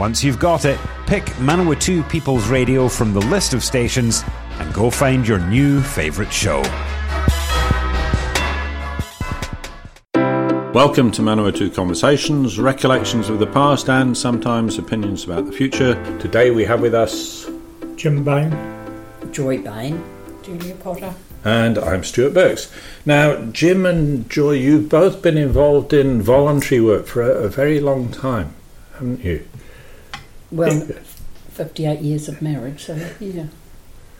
Once you've got it, pick Manawatu People's Radio from the list of stations and go find your new favourite show. Welcome to Manawatu Conversations, recollections of the past and sometimes opinions about the future. Today we have with us Jim Bain. Joy Bain, Julia Potter. and I'm Stuart Burks. Now, Jim and Joy, you've both been involved in voluntary work for a, a very long time, haven't you? Well, 58 years of marriage, so yeah.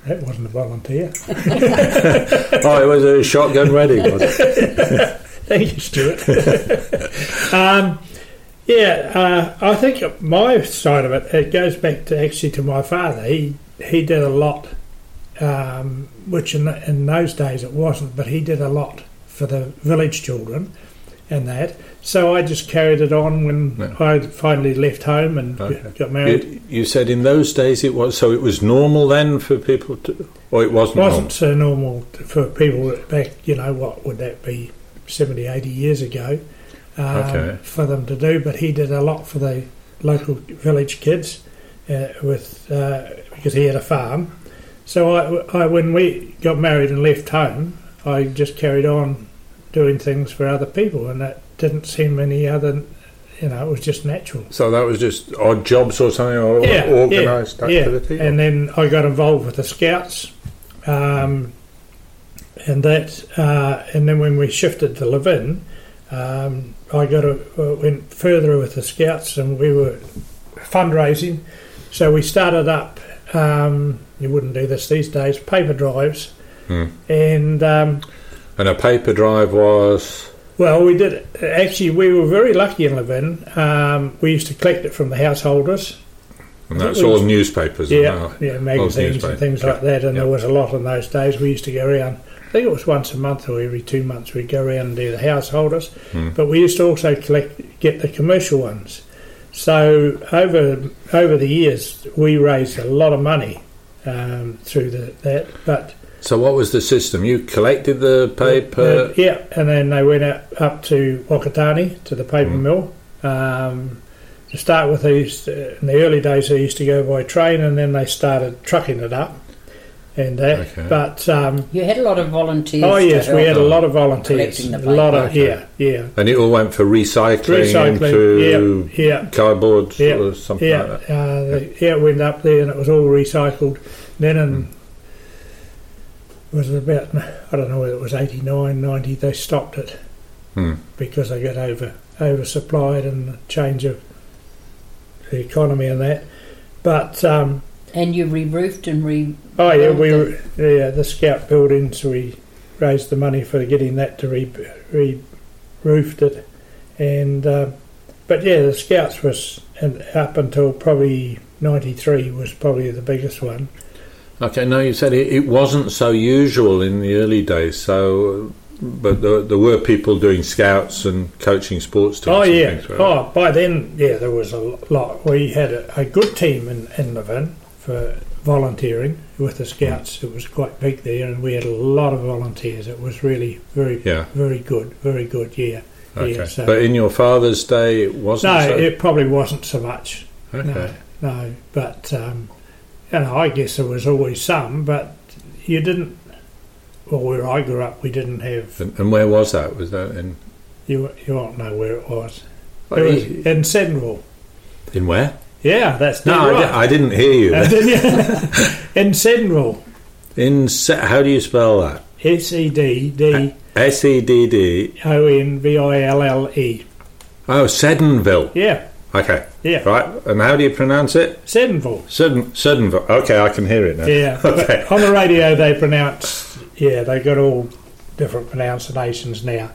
That wasn't a volunteer. oh, it was a shotgun wedding, was it? Thank you, Stuart. um, yeah, uh, I think my side of it, it goes back to actually to my father. He he did a lot, um, which in, in those days it wasn't, but he did a lot for the village children and that. So I just carried it on when. I finally left home and Okay. got married. You, you said in those days it was, so it was normal then for people to, or it wasn't, wasn't so normal for people back, you know, what would that be, 70, 80 years ago, um, Okay. for them to do. But he did a lot for the local village kids uh, with uh, because he had a farm. So I, I, when we got married and left home, I just carried on doing things for other people, and that didn't seem any other. You know, it was just natural. So that was just odd jobs or something, or Yeah, organised yeah, activity? And then I got involved with the Scouts, um, and that, uh, and then when we shifted to Levin, um, I got a, uh, went further with the Scouts, and we were fundraising. So we started up. Um, you wouldn't do this these days. Paper drives, Hmm. and um, And a paper drive was. Well, we did actually. We were very lucky in Levin. Um, we used to collect it from the householders. And that's all newspapers. Yeah, yeah, magazines newspaper, and things yeah, like that. And yeah. there was a lot in those days. We used to go around. I think it was once a month or every two months. We'd go around and do the householders. Hmm. But we used to also collect, get the commercial ones. So over over the years, we raised a lot of money um, through the, that. But So what was the system? You collected the uh, paper. yeah, and then they went up, up to Whakatane to the paper Mm. mill. Um, to start with, they used to, in the early days they used to go by train, and then they started trucking it up, and that. Okay. But um, You had a lot of volunteers. oh yes, we had a lot of volunteers, a lot of paper. yeah, yeah, And it all went for recycling, recycling, into yeah, yeah. cardboard Yeah, or something Yeah, like that. uh, the- yeah, it went up there and it was all recycled. Then in was it about I don't know whether it was 89, 90, they stopped it Hmm. because they got over oversupplied and the change of the economy and that. But um, And you re-roofed and re. oh yeah, we it. yeah the scout buildings we raised the money for getting that to re, re roofed it, and um, but yeah the scouts was and up until probably ninety three was probably the biggest one. Okay, now you said it, it wasn't so usual in the early days. So, but there, there were people doing scouts and coaching sports teams. Oh yeah. Oh, by then, yeah, there was a lot. We had a, a good team in in Levin for volunteering with the scouts. It was quite big there, and we had a lot of volunteers. It was really very Yeah. very good, very good. Yeah. Okay. Yeah, so- but in your father's day, it wasn't. no, so? it probably wasn't so much. okay. No, no, but um, you know, I guess there was always some, but you didn't. Well, where I grew up, we didn't have. And, and where was that? Was that in? You you won't know where it was. Oh, it was in Seddonville. in where? Yeah, that's No, I, right. I didn't hear you. In Seddonville, in how do you spell that? S E D D S E D D. O N V I L L E. Oh, Seddonville. Yeah, Okay, yeah, right. And how do you pronounce it? Seddonville. Sudden, Suddenville. Okay, I can hear it now. Yeah, Okay. on the radio they pronounce. Yeah, they got all different pronunciations now.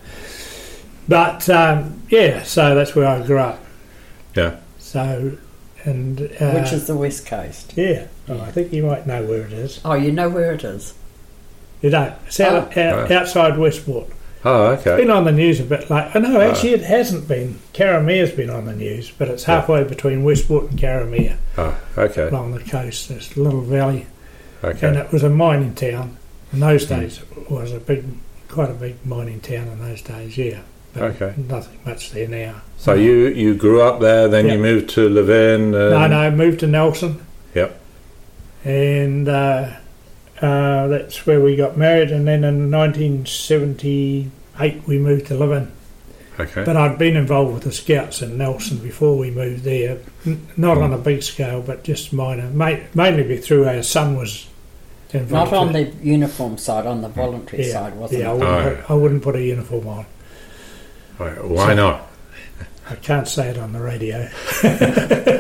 But um, yeah, so that's where I grew up. Yeah. So, and uh, Which is the west coast. yeah. Oh, I think you might know where it is. Oh, you know where it is. You don't. It's out, out, Oh. outside Westport. Oh, It's okay. been on the news a bit. Like, oh no, actually, it hasn't been. Karamea's been on the news, but it's halfway between Westport and Caramere Oh, okay. along the coast. This little valley, Okay. and it was a mining town. In those days, it was a big, quite a big mining town in those days. Yeah, but Okay. nothing much there now. So you, you grew up there, then Yeah. you moved to Levin. No, and- no, moved to Nelson. Yep. And uh, uh, that's where we got married. And then in 1978, we moved to Levin. Okay. But I'd been involved with the Scouts in Nelson before we moved there. N- not on a big scale, but just minor. Ma- mainly through our son was involved. Not on the uniform side, on the voluntary yeah, side, wasn't yeah, I wouldn't, Oh, put, I wouldn't put a uniform on. Right, Why not? I can't say it on the radio.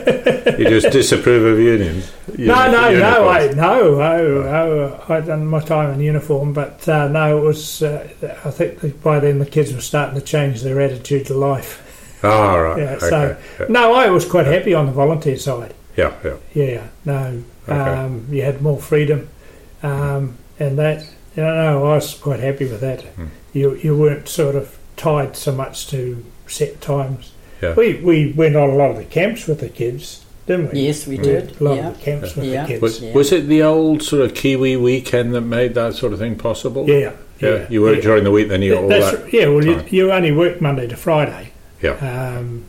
You just disapprove of unions? no, no, Uni- no, I, uniforms? no. I'd done my time in uniform, but uh, no, it was. Uh, I think by then the kids were starting to change their attitude to life. Oh, right. Yeah, okay. so- yeah. No, I was quite happy on the volunteer side. yeah, yeah. Yeah, no, Okay. um, you had more freedom, um, and that. You know, I was quite happy with that. Hmm. You you weren't sort of tied so much to set times. Yeah. We we went on a lot of the camps with the kids, didn't we? Yes, we We did. did a lot Yeah. of the camps with Yeah. the kids. Was, Yeah. was it the old sort of Kiwi weekend that made that sort of thing possible? yeah, Yeah, you worked during the week, then you got all That's, that. yeah, well, you, time. you only worked Monday to Friday. Yeah. Um,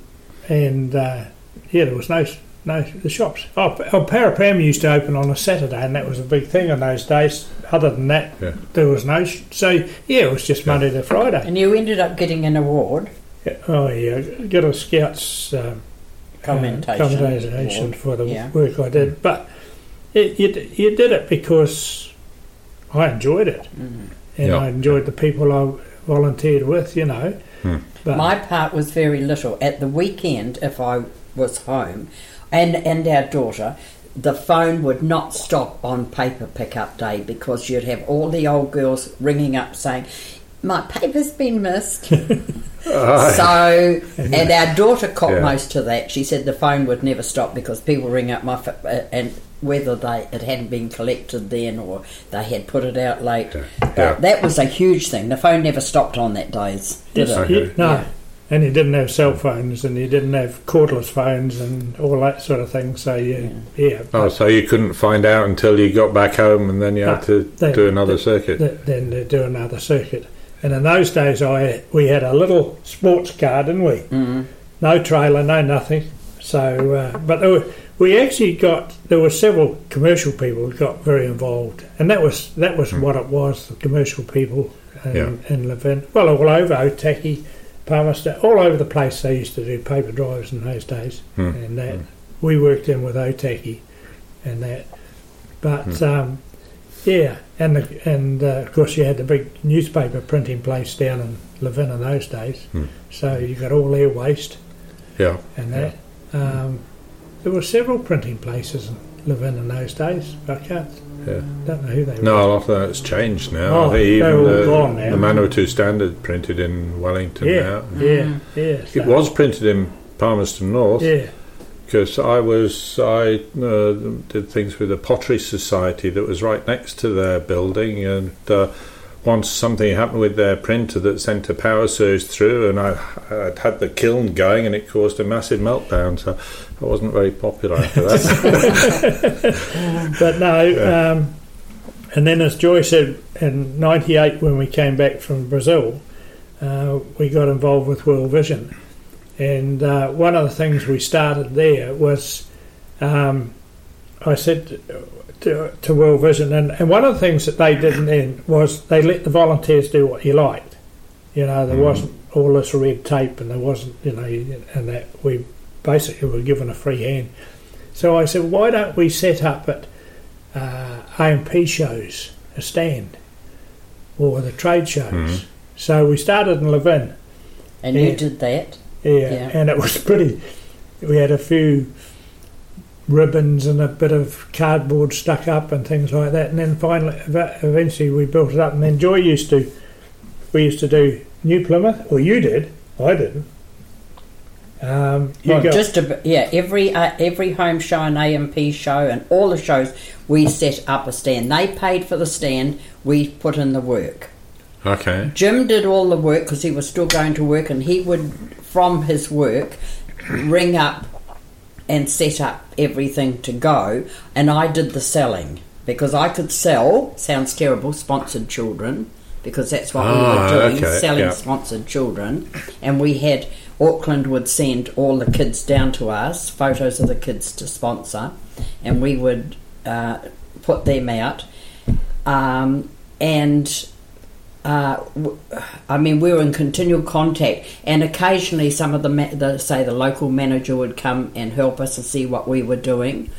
and uh, yeah, there was no no the shops. Oh, oh, Parapam used to open on a Saturday, and that was a big thing in those days. Other than that, Yeah. there was no. Sh- so yeah, it was just Yeah. Monday to Friday. And you ended up getting an award, Yeah, Oh yeah, got a Scouts um, commentation. uh, commendation for the Yeah. work I did, but it, you, you did it because I enjoyed it, Mhm. and Yeah. I enjoyed the people I volunteered with. You know, but My part was very little. At the weekend, if I was home, and and our daughter, the phone would not stop on paper pickup day because you'd have all the old girls ringing up saying, "My paper's been missed." so, and our daughter caught Yeah. most of that. She said the phone would never stop because people ring up my ph- uh, and whether they it hadn't been collected then or they had put it out late. Yeah. Yeah. that was a huge thing. The phone never stopped on that days, did Yes, it? Okay. no, Yeah. and you didn't have cell phones, and you didn't have cordless phones, and all that sort of thing. So you, yeah, Oh, so you couldn't find out until you got back home, and then you had to Then- do another circuit. th- then they do another circuit. And in those days, I we had a little sports car, didn't we? Mm. No trailer, no nothing. So, uh, but there were, we actually got there were several commercial people who got very involved, and that was that was what it was. The commercial people in, Yeah. in Levin, well, all over Otaki, Palmerston, all over the place. They used to do paper drives in those days, Hmm. and that we worked in with Otaki, and that. But um, yeah, and the, and uh, of course you had the big newspaper printing place down in Levin in those days, Hmm. so you got all their waste Yeah. and that. Um, there were several printing places in Levin in those days. I can't, Yeah. don't know who they No, were. a lot of that's changed now. Oh, I they're even all the, gone now. the Manawatu Standard printed in Wellington Yeah, now. yeah, yeah. It so- was printed in Palmerston North Yeah, because I was I uh, did things with the Pottery Society that was right next to their building, and uh, once something happened with their printer that sent a power surge through, and I I'd had the kiln going, and it caused a massive meltdown. So I wasn't very popular after that. but no. Um, and then, as Joy said, in '98 when we came back from Brazil, uh, we got involved with World Vision, and uh, one of the things we started there was, um, I said to, to World Vision, and, and one of the things that they did then was they let the volunteers do what you liked. You know, there Mm. wasn't all this red tape, and there wasn't, you know, and that we basically were given a free hand. So I said, why don't we set up at uh, A&P shows a stand or the trade shows? Mhm. So we started in Levin, And Yeah. you did that. Yeah, Yeah. and it was pretty. We had a few ribbons and a bit of cardboard stuck up and things like that, and then finally, eventually, we built it up. And then Joy used to, we used to do New Plymouth, or you did, I didn't. Um, you Well, got- just a, yeah, every uh, every home show and A&P show and all the shows, we set up a stand. They paid for the stand. We put in the work. Okay. Jim did all the work because he was still going to work, and he would, from his work, ring up and set up everything to go. And I did the selling because I could sell. Sounds terrible. Sponsored children because that's what we Ah, were doing, okay, selling yeah. sponsored children. And we had Auckland would send all the kids down to us, photos of the kids to sponsor, and we would uh, put them out. Um, and uh, I mean, we were in continual contact, and occasionally some of the, ma- the say the local manager would come and help us and see what we were doing,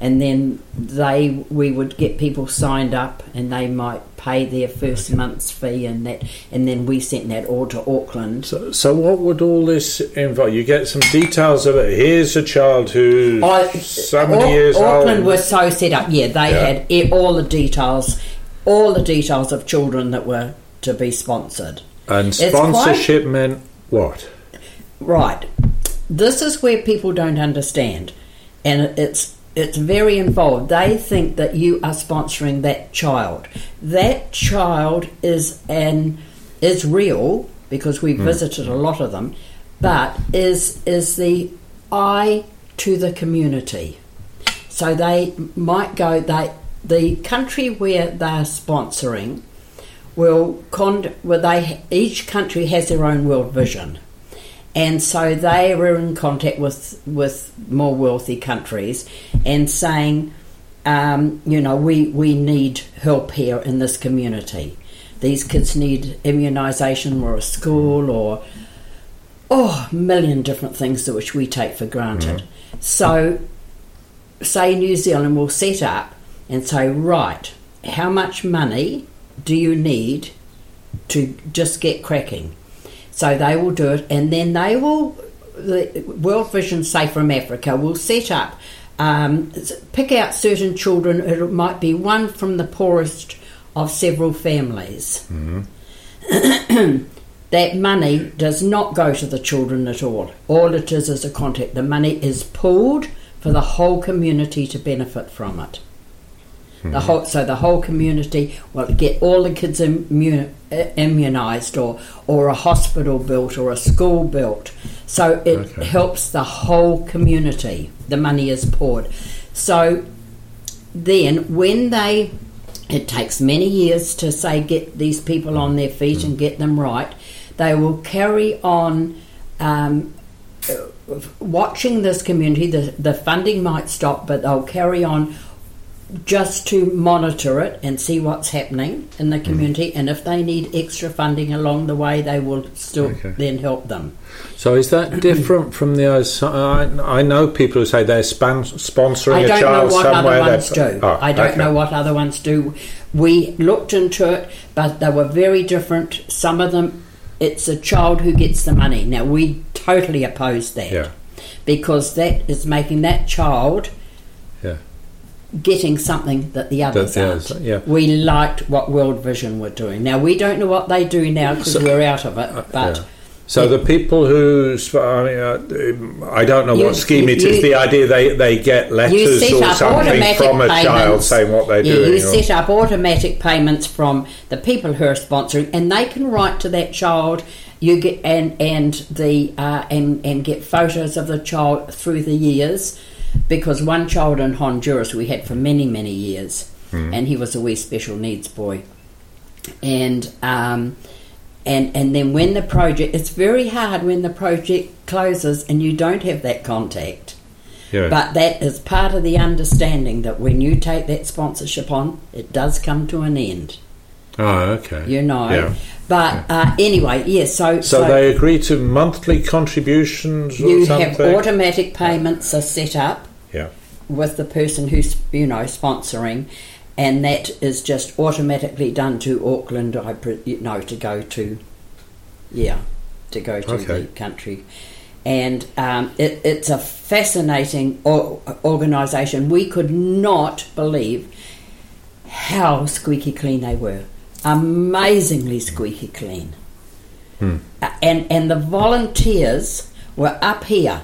and then they we would get people signed up, and they might pay their first month's fee, and that, and then we sent that all to Auckland. So, so what would all this involve? You get some details of it. Here's a child who's I- so many Au- years Auckland old. was so set up. Yeah, they Yeah. had all the details, all the details of children that were to be sponsored. and It's quite- sponsorship meant what? Right. This is where people don't understand, and it's it's very involved. They think that you are sponsoring that child. That child is an is real because we hmm. visited a lot of them, but is is the eye to the community. So they might go. They the country where they are sponsoring will con. Well, they each country has their own world vision and so they were in contact with with more wealthy countries and saying, um, you know, we we need help here in this community. These kids need immunisation or a school or oh, a million different things which we take for granted. So, say New Zealand will set up and say, right, how much money do you need to just get cracking? So they will do it, and then they will. The World Vision, Safe from Africa, will set up, um, pick out certain children. It might be one from the poorest of several families. that money does not go to the children at all. All it is is a contact. The money is pooled for the whole community to benefit from it. The whole, so the whole community will get all the kids immu- uh, immunised, or or a hospital built, or a school built. So it Okay. helps the whole community. The money is poured. So then, when they, it takes many years to say get these people on their feet and get them right. They will carry on. Um, watching this community, the, the funding might stop, but they'll carry on just to monitor it and see what's happening in the mm. community. And if they need extra funding along the way, they will still Okay. then help them. So is that different from the other? I, I know people who say they're span- sponsoring I a don't know child what somewhere. other ones do. Oh, I don't okay. know what other ones do. We looked into it, but they were very different. Some of them, it's a child who gets the money. Now, we totally oppose that Yeah. because that is making that child. Getting something that the others the aren't. others, yeah. We liked what World Vision were doing. Now, we don't know what they do now because So- we're out of it, but. Yeah. So the people who, I, mean, uh, I don't know You- what scheme it you- is. The idea they, they get letters or something from a child saying what they're yeah, doing. You set up automatic payments from the people who are sponsoring, and they can write to that child. You get and and the uh, and and get photos of the child through the years, because one child in Honduras we had for many many years, and he was a wee special needs boy, and. Um, and, and then when the project, it's very hard when the project closes and you don't have that contact. yeah. But that is part of the understanding that when you take that sponsorship on, it does come to an end. oh, okay. You know. Yeah. But uh, anyway, yes. so So, they agree to monthly contributions or you something? have automatic payments are set up yeah. with the person who's you know sponsoring, and that is just automatically done to Auckland. I you know to go to, yeah, to go to Okay. the country. And um, it, it's a fascinating or, organisation. We could not believe how squeaky clean they were. Amazingly squeaky clean. Hmm. Uh, and and the volunteers were up here.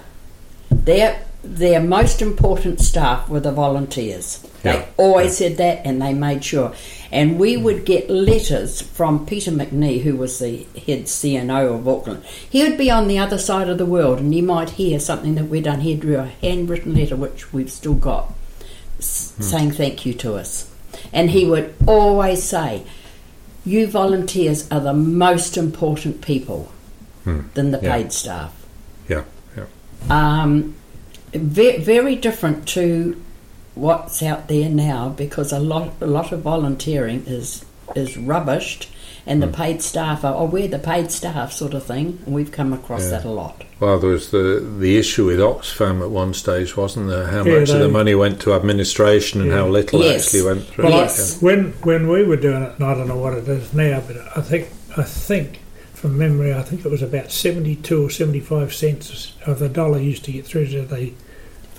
Their their most important staff were the volunteers. They Yeah. always said that, and they made sure. And we would get letters from Peter McNee, who was the head CNO of Auckland. He would be on the other side of the world, and he might hear something that we'd done. He drew a handwritten letter, which we've still got, s- saying thank you to us. And he would always say, "You volunteers are the most important people than the Yeah. paid staff." Yeah, yeah. um, ve- very different to what's out there now because a lot a lot of volunteering is is rubbished and the paid staff are oh we're the paid staff sort of thing and we've come across Yeah. that a lot Well, there was the the issue with Oxfam at one stage, wasn't there? How Yeah, much of the money went to administration and Yeah. how little Yes. actually went through. Well, I- Yes. when when we were doing it, and I don't know what it is now, but I think I think from memory, I think it was about seventy-two or seventy-five cents of the dollar used to get through to the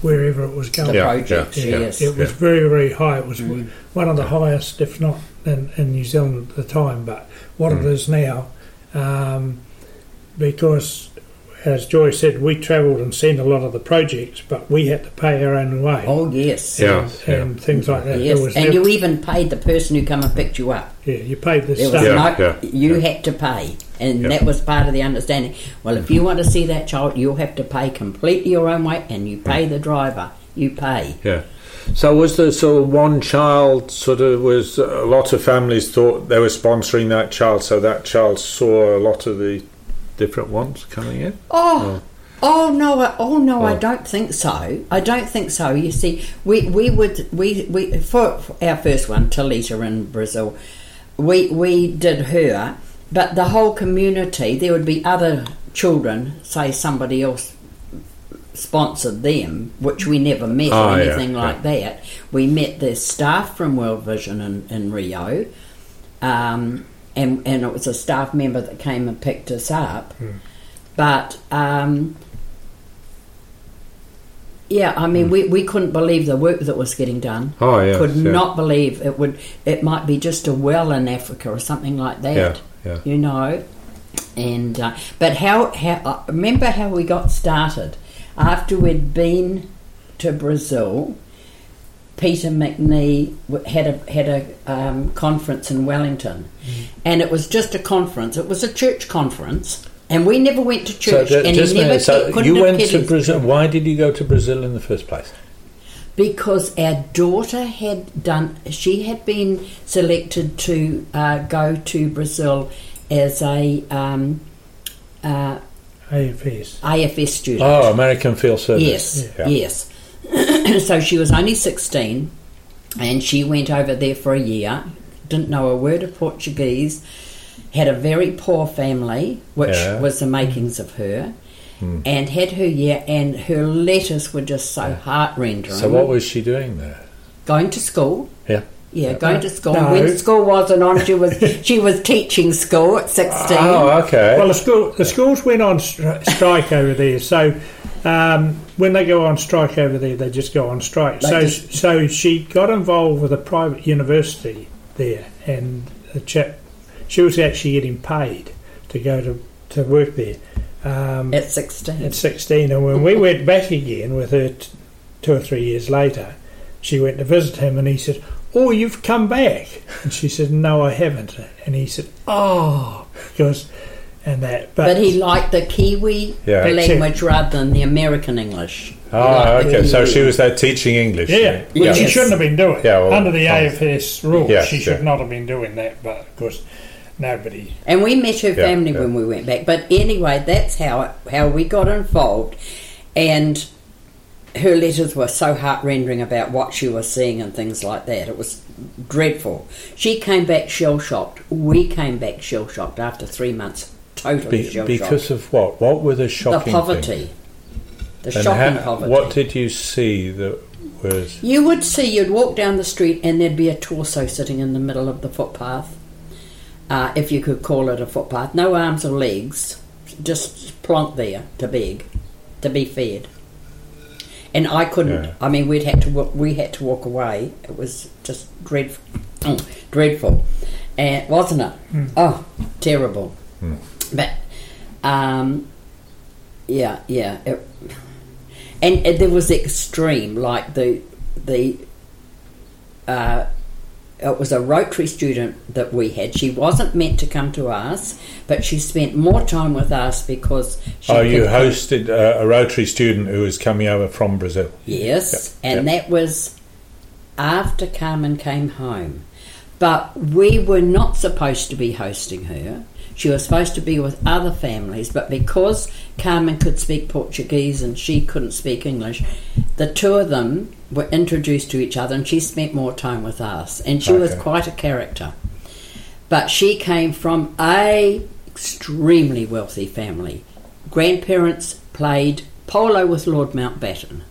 wherever it was the going. Yeah, projects yeah, yes It was Yeah. very very high. It was Mm. one of the highest, if not in, in New Zealand at the time. But what it Mm. is now, um, because as Joy said, we travelled and seen a lot of the projects, but we had to pay our own way. oh yes Yeah. and, and things like that. yes was and never- you even paid the person who come and picked you up yeah, you paid the staff. Yeah, no yeah, you yeah. had to pay and Yeah. that was part of the understanding well if you want to see that child you'll have to pay completely your own way and you pay the driver you pay Yeah. So was there sort of one child sort of was a lot of families thought they were sponsoring that child, so that child saw a lot of the different ones coming in. Oh, oh no! I, oh no! I Oh. don't think so. I don't think so. You see, we we would we we for, for our first one, Talita in Brazil, we we did her, but the whole community. There would be other children. Say somebody else sponsored them, which we never met Oh, or yeah, anything like that. We met the staff from World Vision in, in Rio. Um, and, and it was a staff member that came and picked us up. But um, yeah, I mean, we, we couldn't believe the work that was getting done. Oh yeah. Could yeah. not believe it would. It might be just a well in Africa or something like that. Yeah, yeah. You know, and uh, but how how uh, remember how we got started after we'd been to Brazil. Peter McNee had a had a um, conference in Wellington, Mm. and it was just a conference. It was a church conference, and we never went to church. ju- and just he never so couldn't you went to Brazil. Why did you go to Brazil in the first place? because our daughter had done. She had been selected to uh, go to Brazil as a um, uh, AFS. AFS student. Oh, American Field Service. Yes, Yeah. yes. so she was only 16 and she went over there for a year, didn't know a word of Portuguese, had a very poor family, which Yeah. was the makings of her, hmm. and had her year, and her letters were just so heart rendering. So what was she doing there? going to school? Yeah. Yeah, going to school. No. When school wasn't on, she was she was teaching school at sixteen. Oh, okay. Well, the school the schools went on stri- strike over there. So um, when they go on strike over there, they just go on strike. They so just- so she got involved with a private university there, and the chap she was actually getting paid to go to to work there. Um, at sixteen. at 16 and when we went back again with her t- two or three years later she went to visit him and he said oh you've come back and she said no I haven't and he said oh because and that but, But he liked the Kiwi Yeah. language rather than the American English. Ah, he Oh, liked okay. So she was there teaching English. yeah, which Yes. she shouldn't have been doing Yeah, well, under the oh. AFS rules Yes, she should yeah. not have been doing that but of course nobody And we met her family yeah. when we went back. But anyway, that's how how we got involved. And her letters were so heart rending about what she was seeing and things like that. It was dreadful. She came back shell shocked. We came back shell shocked after three months. Totally Be- because of what? What were the The shocking poverty. things? The And shocking how- poverty. What did you see that was? You would see, you'd walk down the street and there'd be a torso sitting in the middle of the footpath, uh, if you could call it a footpath. No arms or legs, just plonked there to beg, to be fed. And I couldn't. Yeah. I mean, we'd had to we had to walk away. It was just dreadful, dreadful, and wasn't it? Oh, terrible. But um, yeah, yeah. It, and, and there was extreme, like the the. Uh, it was a Rotary student that we had. She wasn't meant to come to us, but she spent more time with us because she. Oh, you hosted uh, a Rotary student who was coming over from Brazil. Yes, Yep, and yep. that was after Carmen came home. But we were not supposed to be hosting her. She was supposed to be with other families, but because Carmen could speak Portuguese and she couldn't speak English, the two of them were introduced to each other and she spent more time with us. And she was quite a character. But she came from a extremely wealthy family. Grandparents played polo with Lord Mountbatten.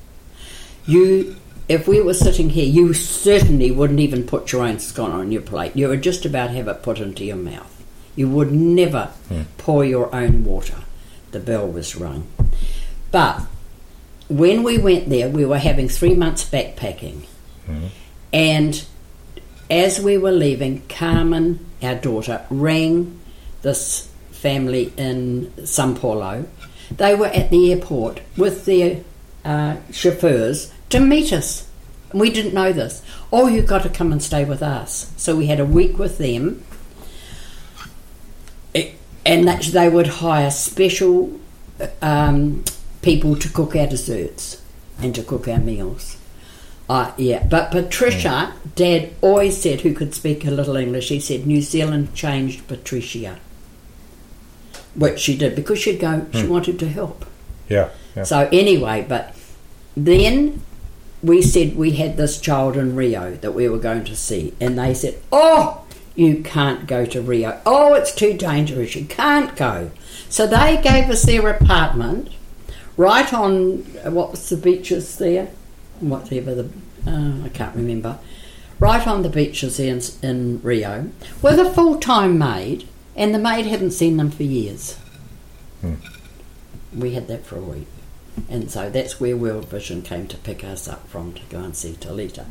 You, if we were sitting here, you certainly wouldn't even put your own scone on your plate. You would just about have it put into your mouth. You would never pour your own water. The bell was rung. But when we went there, we were having three months backpacking. And as we were leaving, Carmen, our daughter, rang this family in San Paulo. They were at the airport with their uh, chauffeurs to meet us. We didn't know this. Oh, you've got to come and stay with us. So we had a week with them. And that they would hire special um, people to cook our desserts and to cook our meals. Uh, yeah, but Patricia, Dad always said, who could speak a little English, he said New Zealand changed Patricia. Which she did because she'd go, she wanted to help. Yeah, yeah. So, anyway, but then we said we had this child in Rio that we were going to see, and they said, Oh, you can't go to Rio. Oh, it's too dangerous. You can't go. So they gave us their apartment right on what was the beaches there? Whatever the uh, I can't remember. Right on the beaches in, in Rio with a full time maid, and the maid hadn't seen them for years. We had that for a week. And so that's where World Vision came to pick us up from to go and see Talita.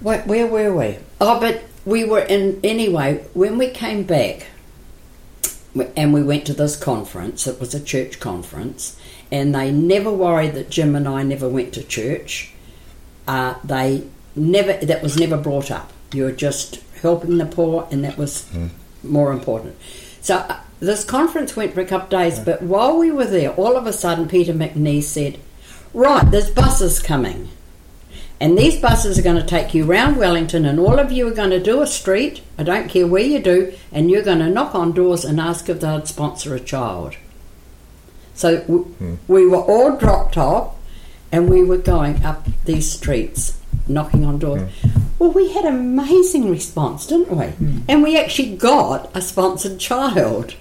Where, where were we? Oh, but we were in, anyway, when we came back and we went to this conference, it was a church conference, and they never worried that Jim and I never went to church. Uh, they never, that was never brought up. You were just helping the poor, and that was more important. So uh, this conference went for a couple of days, but while we were there, all of a sudden Peter McNee said, Right, there's buses coming. And these buses are going to take you round Wellington, and all of you are going to do a street. I don't care where you do, and you're going to knock on doors and ask if they'd sponsor a child. So w- hmm. we were all dropped off, and we were going up these streets, knocking on doors. Hmm. Well, we had an amazing response, didn't we? Hmm. And we actually got a sponsored child.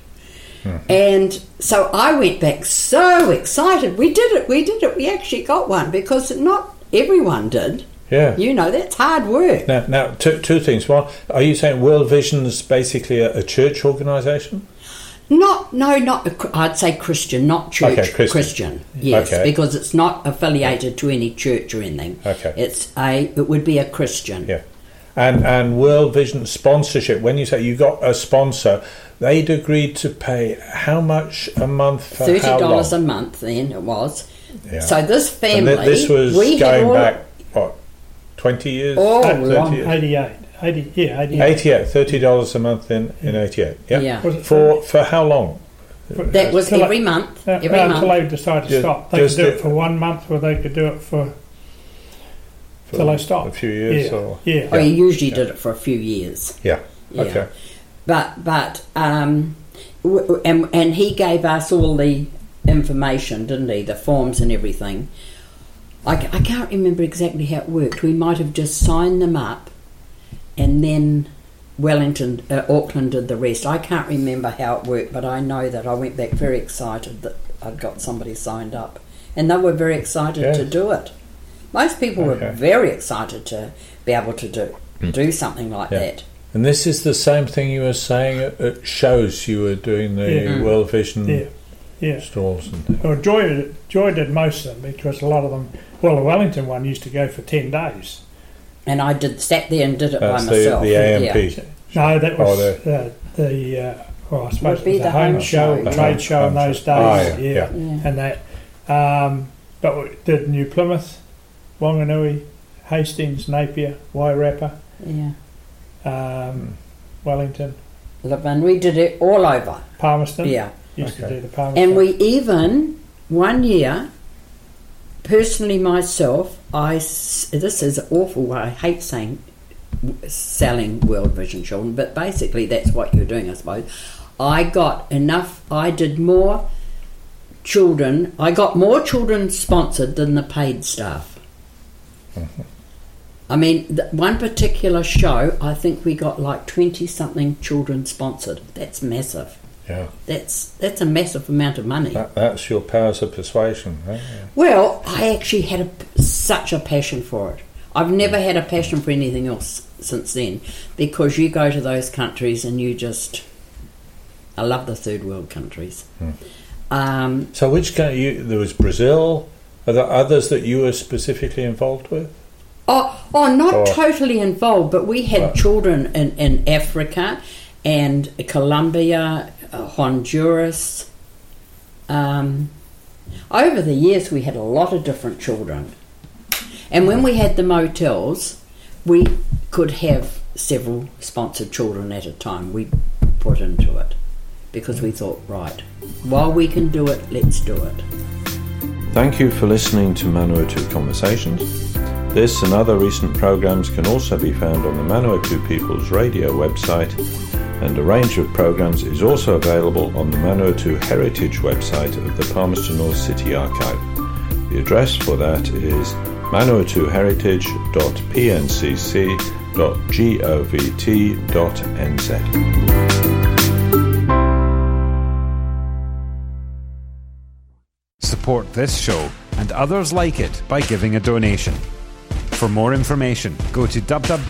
And so I went back so excited. We did it, we did it, we actually got one because not everyone did. Yeah. You know, that's hard work. Now, now two, two things. One, are you saying World Vision is basically a, a church organisation? Not, no, not, I'd say Christian, not church. Okay, Christian. yes, Okay. because it's not affiliated to any church or anything. Okay. It's a, it would be a Christian. Yeah. And and World Vision sponsorship. When you say you got a sponsor, they'd agreed to pay how much a month for Thirty how long? dollars a month. Then it was. Yeah. So this family, th- this was we had going all, back what twenty years? Oh, 30 long, years? 88. 80, yeah, 88. 88 30 dollars a month in in 88 yeah, Yeah. Was it for for how long That was every it- month. Every well, until month. they decided to Ju- stop. They could do it- it for one month, or they could do it for For till they stop. a few years yeah. or yeah. Oh, he usually did it for a few years. yeah, Yeah. okay But but um, w- w- and and he gave us all the information, didn't he? The forms and everything. I, I can't remember exactly how it worked. We might have just signed them up, and then Wellington, uh, Auckland did the rest. I can't remember how it worked, but I know that I went back very excited that I'd got somebody signed up, and they were very excited Yeah. to do it. Most people Okay. were very excited to be able to do do something like Yeah. that. and this is the same thing you were saying at, at shows you were doing the Yeah. Mm. World Vision Yeah. Yeah. stalls and things. Well, Joy, Joy did most of them because a lot of them, well, the Wellington one used to go for 10 days. And I did sat there and did it that's by the, myself. the A&P No, that Oh, was uh, the, uh, well, I suppose Would it was the a home home show, show, a yeah. trade show in those show. Ah, days. yeah, yeah, yeah. and that. Um, but we did New Plymouth, Wanganui, Hastings, Napier, Wairarapa, Yeah. um, Wellington, Look, And we did it all over. Palmerston. Yeah. Used to Okay. do the Palmerston. And we even, one year, personally myself, I, s- this is awful, I hate saying selling World Vision children, but basically that's what you're doing, I suppose. I got enough, I did more children, I got more children sponsored than the paid staff. Mm-hmm. I mean, th- one particular show, I think we got like 20 something children sponsored. That's massive. Yeah, That's that's a massive amount of money. that, that's your powers of persuasion. Right? Well, I actually had a, such a passion for it. I've never had a passion for anything else since then because you go to those countries and you just. I love the third world countries. Um, So, which can you? There was Brazil. Are there others that you were specifically involved with? oh, oh, not Or- totally involved, but we had Right. children in, in Africa and Colombia, uh, Honduras. Um, over the years, we had a lot of different children. And when we had the motels, we could have several sponsored children at a time. We put into it because we thought, right, while we can do it, let's do it. Thank you for listening to Manawatu Conversations. This and other recent programs can also be found on the Manawatu People's Radio website, and a range of programs is also available on the Manawatu Heritage website of the Palmerston North City Archive. The address for that is manawatuheritage.pncc.govt.nz. Support this show and others like it by giving a donation. For more information, go to www.mpr.nz